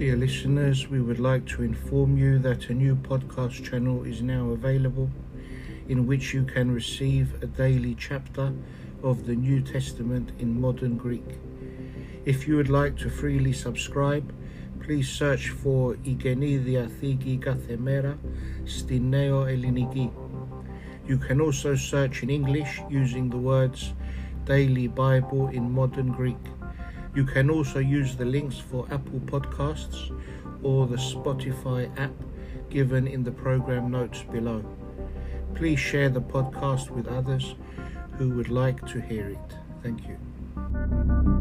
Dear listeners, we would like to inform you that a new podcast channel is now available in which you can receive a daily chapter of the New Testament in modern Greek. If you would like to freely subscribe, please search for Igeni Diathigi Kathemera Stineo Eliniki. You can also search in English using the words Daily Bible in Modern Greek. You can also use the links for Apple Podcasts or the Spotify app given in the program notes below. Please share the podcast with others who would like to hear it. Thank you.